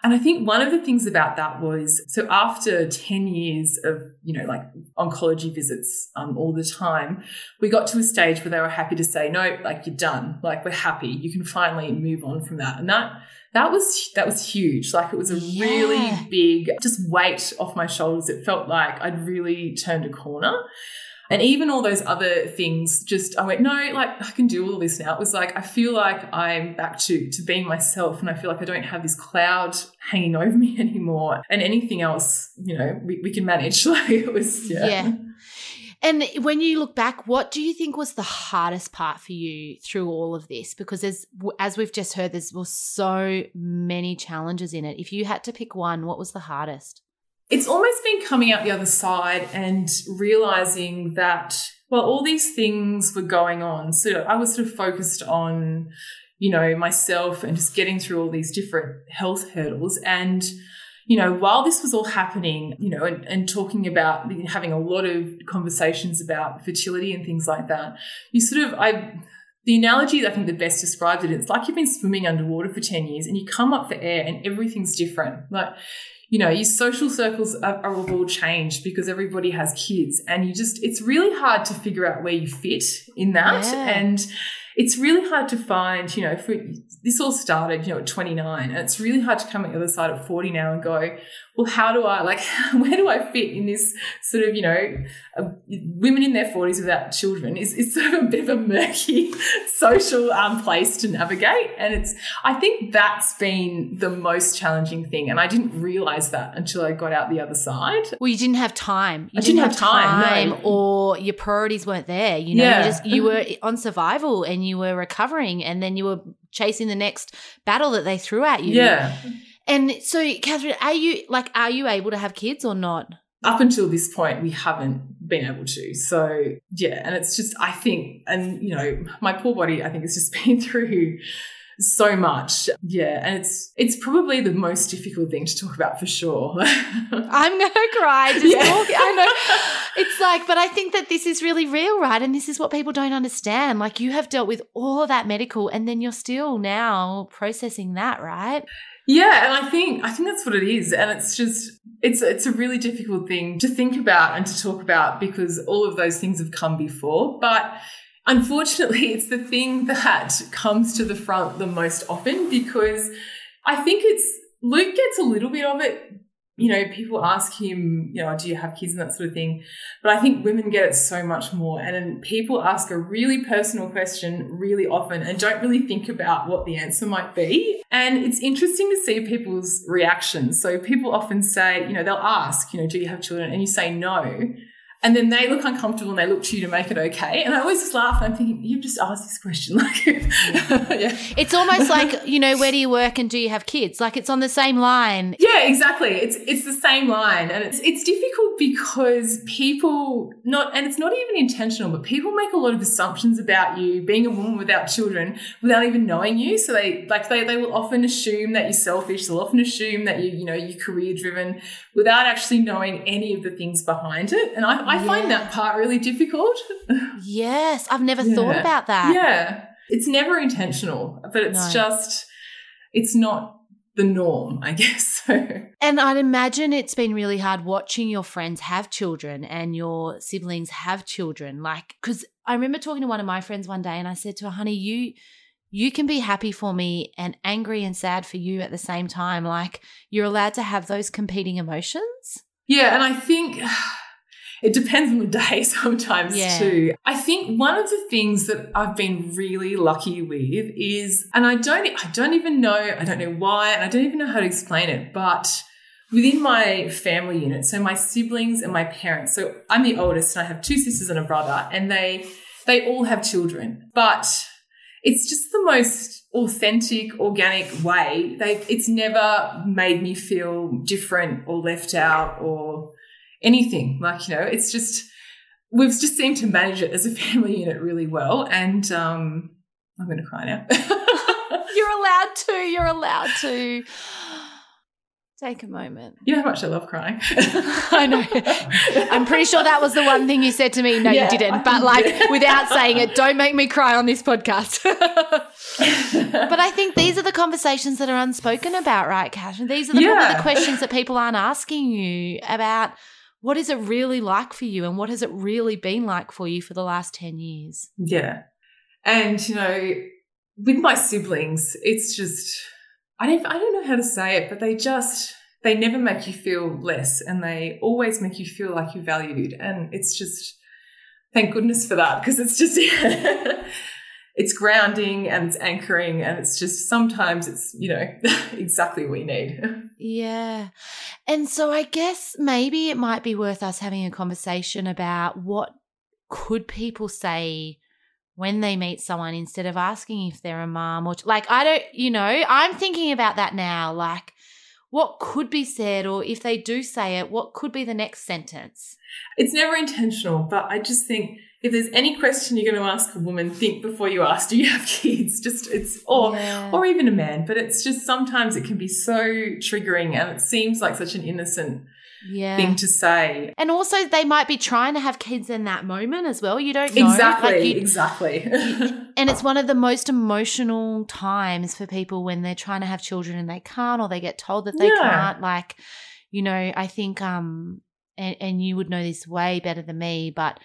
And I think one of the things about that was so after 10 years of, you know, like oncology visits um, all the time, we got to a stage where they were happy to say, no, like you're done. Like we're happy. You can finally move on from that. And that, that was, that was huge. Like it was a yeah. really big, just weight off my shoulders. It felt like I'd really turned a corner. And even all those other things, just I went, no, like I can do all this now. It was like I feel like I'm back to to being myself, and I feel like I don't have this cloud hanging over me (laughs) anymore. And anything else, you know, we, we can manage. (laughs) Like it was, yeah. yeah. And when you look back, what do you think was the hardest part for you through all of this? Because as as we've just heard, there's was so many challenges in it. If you had to pick one, what was the hardest? It's almost been coming out the other side and realizing that, well, all these things were going on. So I was sort of focused on, you know, myself and just getting through all these different health hurdles. And, you know, while this was all happening, you know, and, and talking about having a lot of conversations about fertility and things like that, you sort of, I, the analogy I think that best describes it, it's like you've been swimming underwater for 10 years and you come up for air and everything's different. Like, you know, your social circles are, are all changed because everybody has kids and you just, it's really hard to figure out where you fit in that. Yeah. And it's really hard to find, you know, for, this all started, you know, at 29 and it's really hard to come at the other side at 40 now and go, well, how do I, like, (laughs) where do I fit in this sort of, you know, uh, women in their 40s without children is, is sort of a bit of a murky (laughs) social um, place to navigate. And it's, I think that's been the most challenging thing. And I didn't realize that until I got out the other side. Well, you didn't have time. You I didn't have time, no. or your priorities weren't there. You know, Yeah. you just you were on survival and you were recovering, and then you were chasing the next battle that they threw at you. Yeah. And so, Catherine, are you like, are you able to have kids or not? up until this point, we haven't been able to. So, yeah, and it's just, I think, and you know, my poor body, I think, has just (laughs) been through so much. Yeah, and it's it's probably the most difficult thing to talk about for sure. (laughs) I'm going to cry. Just Yeah. talking. I know. It's like, but I think that this is really real, right? And this is what people don't understand. Like, you have dealt with all of that medical, and then you're still now processing that, right? Yeah, and I think I think that's what it is, and it's just it's it's a really difficult thing to think about and to talk about because all of those things have come before, but unfortunately, it's the thing that comes to the front the most often because I think it's Luke gets a little bit of it. You know, people ask him, you know, do you have kids and that sort of thing. But I think women get it so much more. And people ask a really personal question really often and don't really think about what the answer might be. And it's interesting to see people's reactions. So people often say, you know, they'll ask, you know, do you have children? And you say no. And then they look uncomfortable and they look to you to make it okay. And I always just laugh and I'm thinking, you've just asked this question. (laughs) Like, (laughs) yeah. It's almost (laughs) like, you know, where do you work and do you have kids? Like, it's on the same line. Yeah, exactly. It's it's the same line, and it's it's difficult because people not, and it's not even intentional, but people make a lot of assumptions about you being a woman without children without even knowing you. So they like they they will often assume that you're selfish. They'll often assume that you you know you're career driven without actually knowing any of the things behind it. And I, I find that part really difficult. Yes, I've never thought about that. yeah, it's never intentional, but it's No. just it's not the norm, I (laughs) guess. And I'd imagine it's been really hard watching your friends have children and your siblings have children. Like, because I remember talking to one of my friends one day and I said to her, honey, you. You can be happy for me and angry and sad for you at the same time. Like, you're allowed to have those competing emotions. Yeah, and I think it depends on the day (laughs) sometimes Yeah. too. I think one of the things that I've been really lucky with is, and I don't, I don't even know, I don't know why, and I don't even know how to explain it, but within my family unit, so my siblings and my parents, so I'm the oldest and I have two sisters and a brother, and they they all have children, but it's just the most authentic, organic way. They, it's never made me feel different or left out or anything. Like, you know, it's just, we've just seemed to manage it as a (laughs) family unit really well. And um, I'm going to cry now. (laughs) You're allowed to. You're allowed to. (gasps) Take a moment. you know how much I love crying. (laughs) I know. I'm pretty sure that was the one thing you said to me. No, Yeah. you didn't. But like, without saying it, don't make me cry on this podcast. but I think these are the conversations that are unspoken about, right, Cath? And these are the, Yeah. the questions that people aren't asking you about. What is it really like for you, and what has it really been like for you for the last ten years? Yeah. And, you know, with my siblings, it's just, I don't, I don't know how to say it, but they just, they never make you feel less and they always make you feel like you're valued. And it's just, thank goodness for that because it's just, (laughs) it's grounding and it's anchoring and it's just, sometimes it's, you know, (laughs) exactly what you need. (laughs) Yeah. And so I guess maybe it might be worth us having a conversation about what could people say when they meet someone instead of asking if they're a mom or like I don't, you know, I'm thinking about that now like what could be said or if they do say it what could be the next sentence? it's never intentional, but I just think if there's any question you're going to ask a woman, think before you ask, do you have kids? Just it's or Yeah. or even a man, but it's just sometimes it can be so triggering and it seems like such an innocent Yeah. thing to say. and also, they might be trying to have kids in that moment as well. You don't know. Exactly, Like, you- exactly. (laughs) and it's one of the most emotional times for people when they're trying to have children and they can't, or they get told that they Yeah. can't. Like, you know, I think, um, and, and you would know this way better than me, but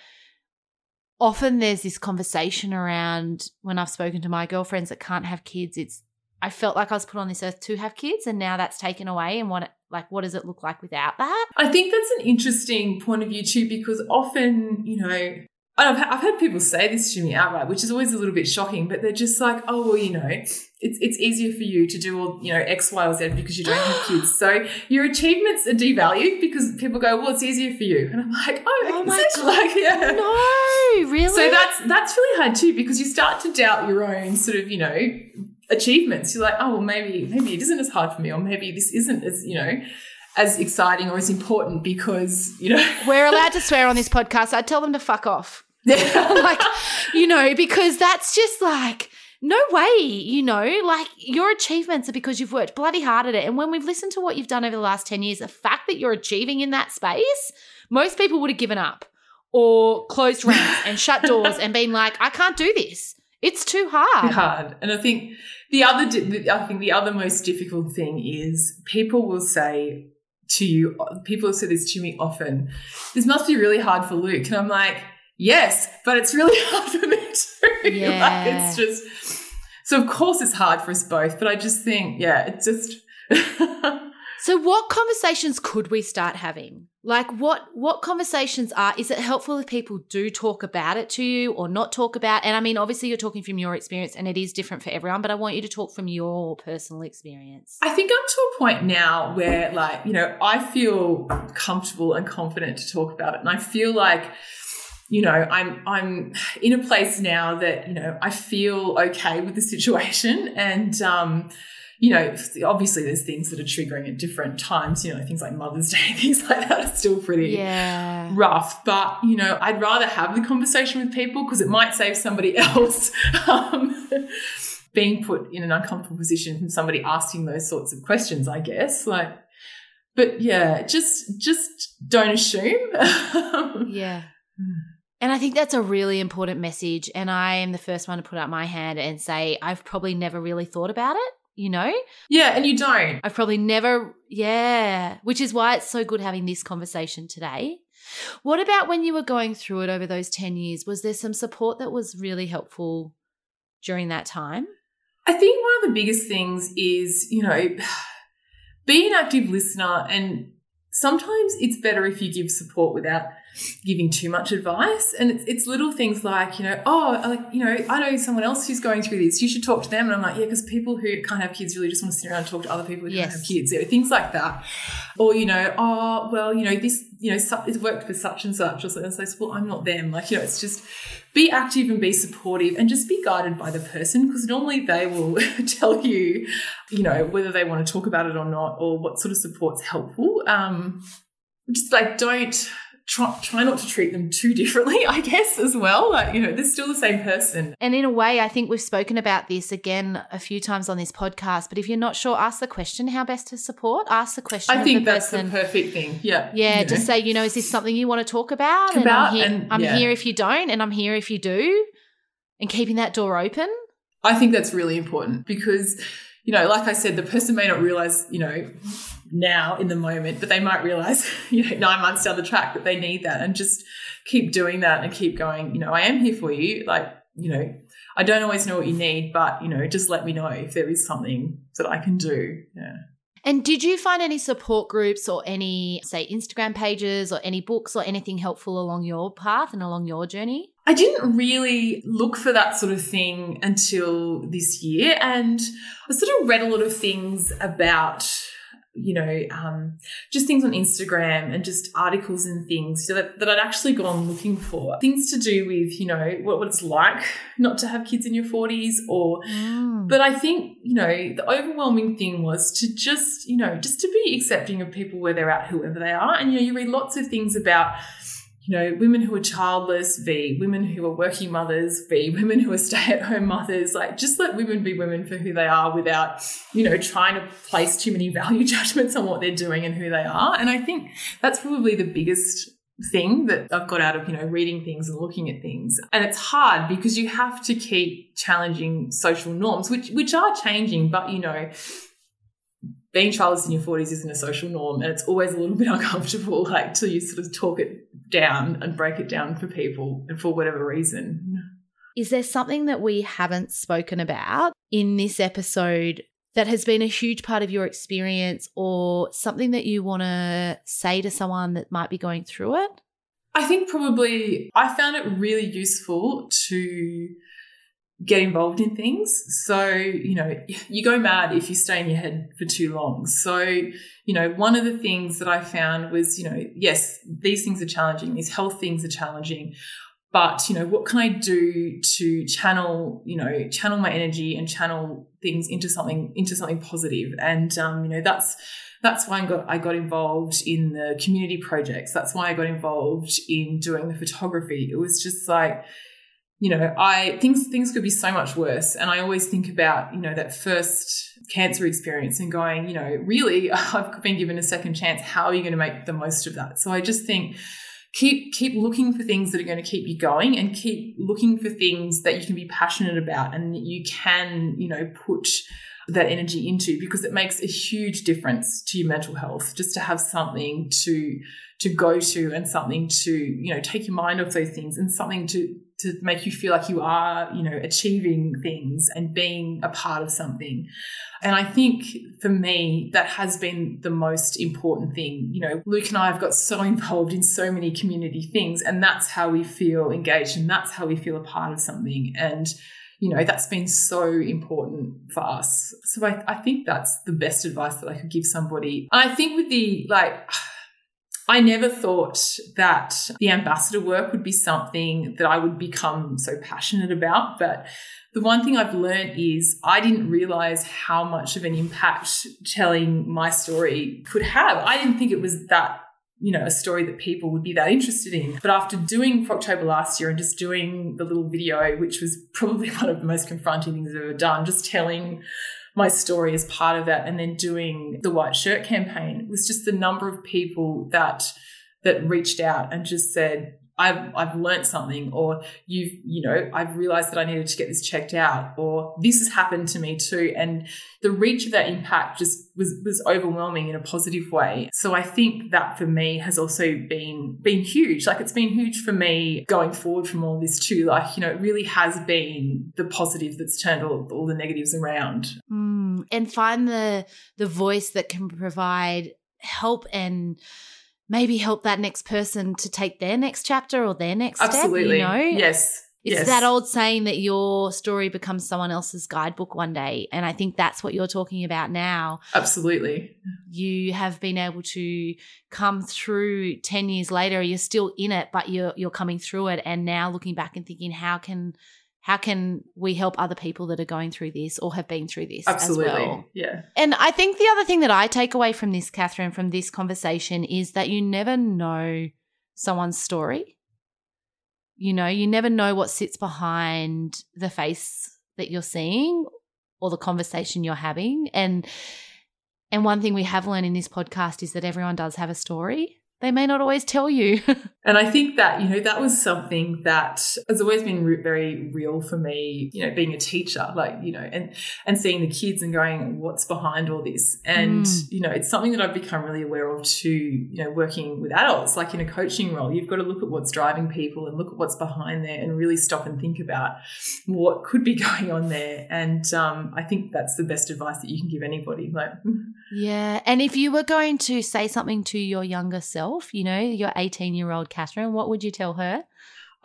often there's this conversation around when I've spoken to my girlfriends that can't have kids. It's I felt like I was put on this earth to have kids, and now that's taken away. And what, like, what does it look like without that? I think that's an interesting point of view too, because often, you know, I've, I've had people say this to me outright, which is always a little bit shocking, but they're just like, oh, well, you know, it's, it's easier for you to do all, you know, X, Y, or Z because you don't have (gasps) kids. So your achievements are devalued because people go, well, it's easier for you. And I'm like, oh, Oh my essentially, like, yeah. No, really. So that's that's really hard too because you start to doubt your own sort of you know achievements. You're like, oh well, maybe maybe it isn't as hard for me, or maybe this isn't as you know as exciting or as important because you know we're allowed to (laughs) swear on this podcast. I'd tell them to fuck off. (laughs) like, you know, because that's just like, no way, you know, like your achievements are because you've worked bloody hard at it. And when we've listened to what you've done over the last 10 years, the fact that you're achieving in that space, most people would have given up or closed (laughs) ranks and shut doors and been like, I can't do this. It's too hard. hard. And I think the other I think the other most difficult thing is people will say to you, people have said this to me often. This must be really hard for Luke, and I'm like. Yes, but it's really (laughs) hard for me too. Yeah. (laughs) like it's just so of course it's hard for us both, but I just think, yeah, it's just (laughs) So what conversations could we start having? Like what what conversations are is it helpful if people do talk about it to you or not talk about and I mean obviously you're talking from your experience and it is different for everyone but I want you to talk from your personal experience. I think I'm to a point now where, like, you know, I feel comfortable and confident to talk about it, and I feel like, you know, I'm I'm in a place now that you know I feel okay with the situation, and um, you know, obviously there's things that are triggering at different times. You know, things like Mother's Day, (laughs) things like that are still pretty Yeah. rough. But you know, I'd rather have the conversation with people because it might save somebody (laughs) else um, being put in an uncomfortable position from somebody asking those sorts of questions. I guess, like, but yeah, just just don't assume. (laughs) Yeah. And I think that's a really important message. And I am the first one to put out my hand and say, I've probably never really thought about it, you know? yeah, and you don't. I've probably never, yeah, which is why it's so good having this conversation today. What about when you were going through it over those 10 years? Was there some support that was really helpful during that time? I think one of the biggest things is, you know, (sighs) be an active listener and sometimes it's better if you give support without giving too much advice. And it's, it's little things like, you know, oh, like, you know, I know someone else who's going through this. You should talk to them. And I'm like, yeah, because people who can't have kids really just want to sit around and talk to other people who Yes. can't have kids. You know, things like that. Or, you know, oh, well, you know, this, you know, it's worked for such and such. Or something. It's like, well, I'm not them. Like, you know, it's just be active and be supportive and just be guided by the person because normally they will (laughs) tell you, you know, whether they want to talk about it or not or what sort of support's helpful. Um, just like don't try, try not to treat them too differently, (laughs) I guess, as well. Like, you know, they're still the same person. And in a way, I think we've spoken about this again a few times on this podcast. But if you're not sure, ask the question how best to support. Ask the question. I think that's person. the perfect thing. Yeah. Yeah, you know. just say, you know, is this something you want to talk about? About, and I'm, here, and- I'm yeah. here if you don't, and I'm here if you do, and keeping that door open. I think that's really important because, you know, like I said, the person may not realize, you know, now in the moment, but they might realize, (laughs) you know, nine months down the track that they need that and just keep doing that and keep going, you know, I am here for you. Like, you know, I don't always know what you need, but, you know, just let me know if there is something that I can do. Yeah. And did you find any support groups or any, say, Instagram pages or any books or anything helpful along your path and along your journey? I didn't really look for that sort of thing until this year. And I sort of read a lot of things about, you know, um, just things on Instagram and just articles and things that, that I'd actually gone looking for. Things to do with, you know, what, what it's like not to have kids in your 40s or but I think, you know, the overwhelming thing was to just, you know, just to be accepting of people where they're at, whoever they are. And, you know, you read lots of things about, you know, women who are childless, v women who are working mothers, v women who are stay at home mothers. Like, just let women be women for who they are without, you know, trying to place too many (laughs) value judgments on what they're doing and who they are. And I think that's probably the biggest thing that I've got out of, you know, reading things and looking at things. And it's hard because you have to keep challenging social norms, which which are changing, but you know, being childless in your 40s isn't a social norm and it's always a little bit (laughs) uncomfortable like till you sort of talk it down and break it down for people and for whatever reason. Is there something that we haven't spoken about in this episode that has been a huge part of your experience or something that you want to say to someone that might be going through it? I think probably i found it really useful to get involved in things. So, you know, you go mad if you stay in your head for too long. So, you know, one of the things that I found was, you know, yes, these things are challenging, these health things are challenging. But, you know, what can I do to channel, you know, channel my energy and channel things into something, into something positive? And, um, you know, that's, that's why I got, I got involved in the community projects. That's why I got involved in doing the photography. It was just like, you know, I things things could be so much worse. And I always think about, you know, that first cancer experience and going, you know, really, (laughs) I've been given a second chance. How are you going to make the most of that? So I just think keep keep looking for things that are going to keep you going and keep looking for things that you can be passionate about and you can, you know, put that energy into because it makes a huge difference to your mental health just to have something to to go to and something to you know take your mind off those things and something to to make you feel like you are, you know, achieving things and being a part of something. And I think for me, that has been the most important thing. You know, Luke and I have got so involved in so many community things, and that's how we feel engaged and that's how we feel a part of something. And you know, that's been so important for us. So I, I think that's the best advice that I could give somebody. And I think with the like, I never thought that the ambassador work would be something that I would become so passionate about. But the one thing I've learned is I didn't realize how much of an impact telling my story could have. I didn't think it was that you know, a story that people would be that interested in. But after doing Frocktober last year and just doing the little video, which was probably (laughs) one of the most confronting things I've ever done, just telling my story as part of that and then doing the white shirt campaign was just the number of people that that reached out and just said I've I've learned something, or you've you know I've realized that I needed to get this checked out, or this has happened to me too, and the reach of that impact just was was overwhelming in a positive way. So I think that for me has also been been huge. Like it's been huge for me going forward from all this too. Like you know it really has been the positive that's turned all, all the negatives around. Mm, and find the the voice that can provide help and maybe help that next person to take their next chapter or their next Absolutely. step. You know? Yes. It's yes. that old saying that your story becomes someone else's guidebook one day. And I think that's what you're talking about now. Absolutely. You have been able to come through 10 years later, you're still in it, but you're you're coming through it and now looking back and thinking, how can how can we help other people that are going through this or have been through this Absolutely. as well? Yeah. And I think the other thing that I take away from this, Catherine, from this conversation is that you never know someone's story. You know, you never know what sits behind the face that you're seeing or the conversation you're having. And and one thing we have learned in this podcast is that everyone does have a story they may not always tell you. (laughs) and I think that, you know, that was something that has always been re- very real for me, you know, being a teacher, like, you know, and, and seeing the kids and going, what's behind all this? And, mm. you know, it's something that I've become really aware of too, you know, working with adults, like in a coaching role, you've got to look at what's driving people and look at what's behind there and really stop and think about what could be (laughs) going on there. And um, I think that's the best advice that you can give anybody. Like, (laughs) yeah. And if you were going to say something to your younger self, you know, your 18 year old Catherine, what would you tell her?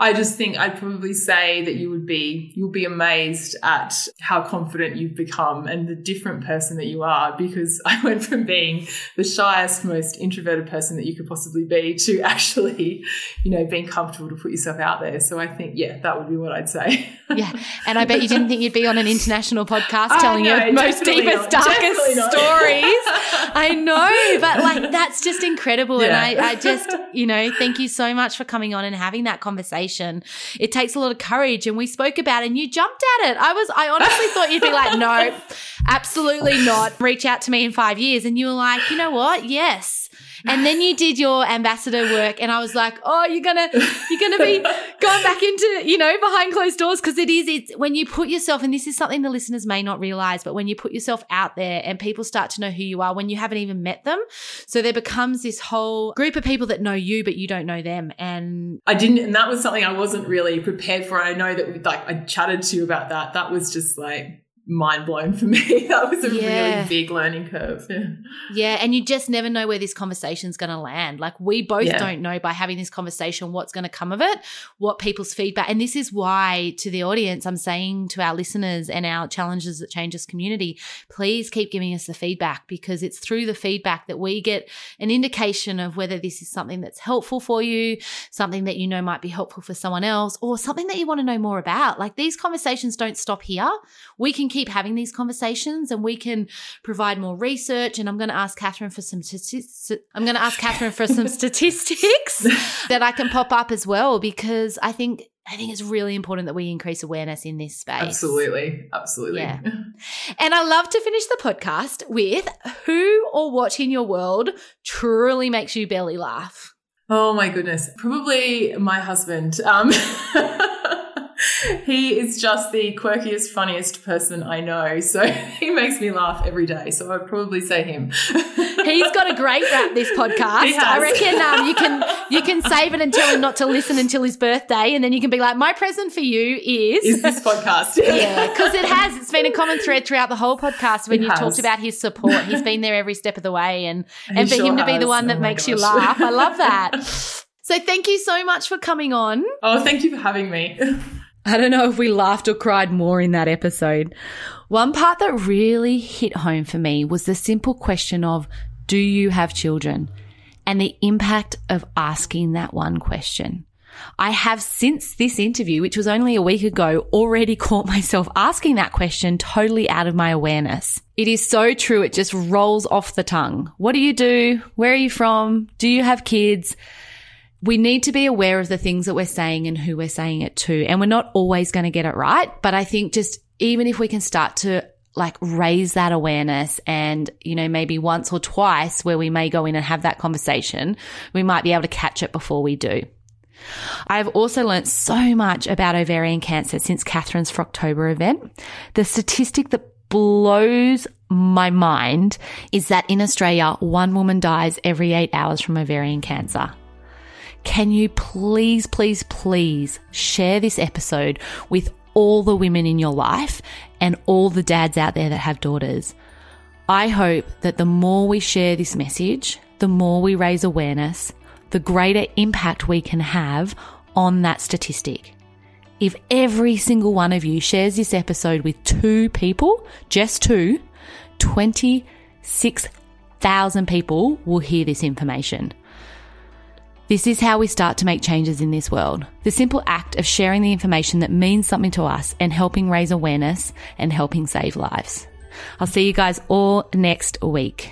I just think I'd probably say that you would be you'll be amazed at how confident you've become and the different person that you are because (laughs) I went from being the shyest, most introverted person that you could possibly be to (laughs) actually, you know, being comfortable to put yourself out there. So I think, yeah, that would be what I'd say. yeah. And I bet you didn't think you'd be on an international podcast (laughs) telling your most deepest, not, darkest stories. I know, but like that's just incredible. Yeah. And I, I just, you know, thank you so much for coming on and having that conversation conversation. It takes a lot of courage. And we spoke about it and you jumped at it. I was, I honestly (laughs) thought you'd be like, no, absolutely not. Reach out to me in five years. And you were like, you know what? Yes. And then you did your ambassador work, and I was like, oh, you're gonna you're gonna be (laughs) going back into you know behind closed doors because it is it's when you put yourself, and this is something the listeners may not realize, but when you put yourself out there and people start to know who you are when you haven't even met them, so there becomes this whole group of people that know you but you don't know them. And I didn't, and that was something I wasn't really prepared for. I know that we, like I chatted to you about that. That was just like mind blown for me. (laughs) that was a yeah. really big learning curve. Yeah. (laughs) Yeah. And you just never know where this conversation's going to land. Like we both yeah. don't know by having this conversation what's going to come of it, what people's feedback. And this is why to the audience, I'm saying to our listeners and our Challenges That Change Us community, please keep giving us the feedback because it's through the feedback that we get an indication of whether this is something that's helpful for you, something that you know might be helpful for someone else, or something that you want to know more about. Like these conversations don't stop here. We can keep keep having these conversations and we can provide more research. And I'm going to ask Catherine for some statistics. I'm going to ask Catherine for some (laughs) statistics that I can pop up as well because I think I think it's really important that we increase awareness in this space. Absolutely. Absolutely. Yeah. (laughs) and I love to finish the podcast with who or what in your world truly makes you belly laugh? Oh my goodness. Probably my husband. Um, (laughs) he is just the quirkiest, funniest person I know. So (laughs) he makes me laugh every day. So I'd probably say him. (laughs) He's got a great rap this podcast. I reckon um, you can you can save it and tell him not to listen until his birthday, and then you can be like, "My present for you is is this podcast." (laughs) yeah, because it has. It's been a common thread throughout the whole podcast when you talked about his support. He's been there every step of the way, and and for sure him to be the one that oh makes gosh. you laugh, I love that. So thank you so much for coming on. Oh, thank you for having me. I don't know if we laughed or cried more in that episode. One part that really hit home for me was the simple question of, do you have children? And the impact of asking that one question. I have since this interview, which was only a week ago, already (laughs) caught myself asking that question totally out of my awareness. It is so true. It just rolls off the tongue. What do you do? Where are you from? Do you have kids? We need to be aware of the things that we're saying and who we're saying it to. And we're not always going to get it right. But I think just even if we can start to like raise that awareness and, you know, maybe once or twice where we may go in and have that conversation, we might be able to catch it before we do. I've also learnt so much about ovarian cancer since Catherine's Frocktober event. The statistic that blows my mind is that in Australia, one woman dies every eight hours from ovarian cancer. Can you please, please, please share this episode with all the women in your life and all the dads out there that have daughters? I hope that the more we share this message, the more we raise awareness, the greater impact we can have on that statistic. If every single one of you shares this episode with two people, just two, 26,000 people will hear this information. This is how we start to make changes in this world. The simple act of sharing the information that means something to us and helping raise awareness and helping save lives. I'll see you guys all next week.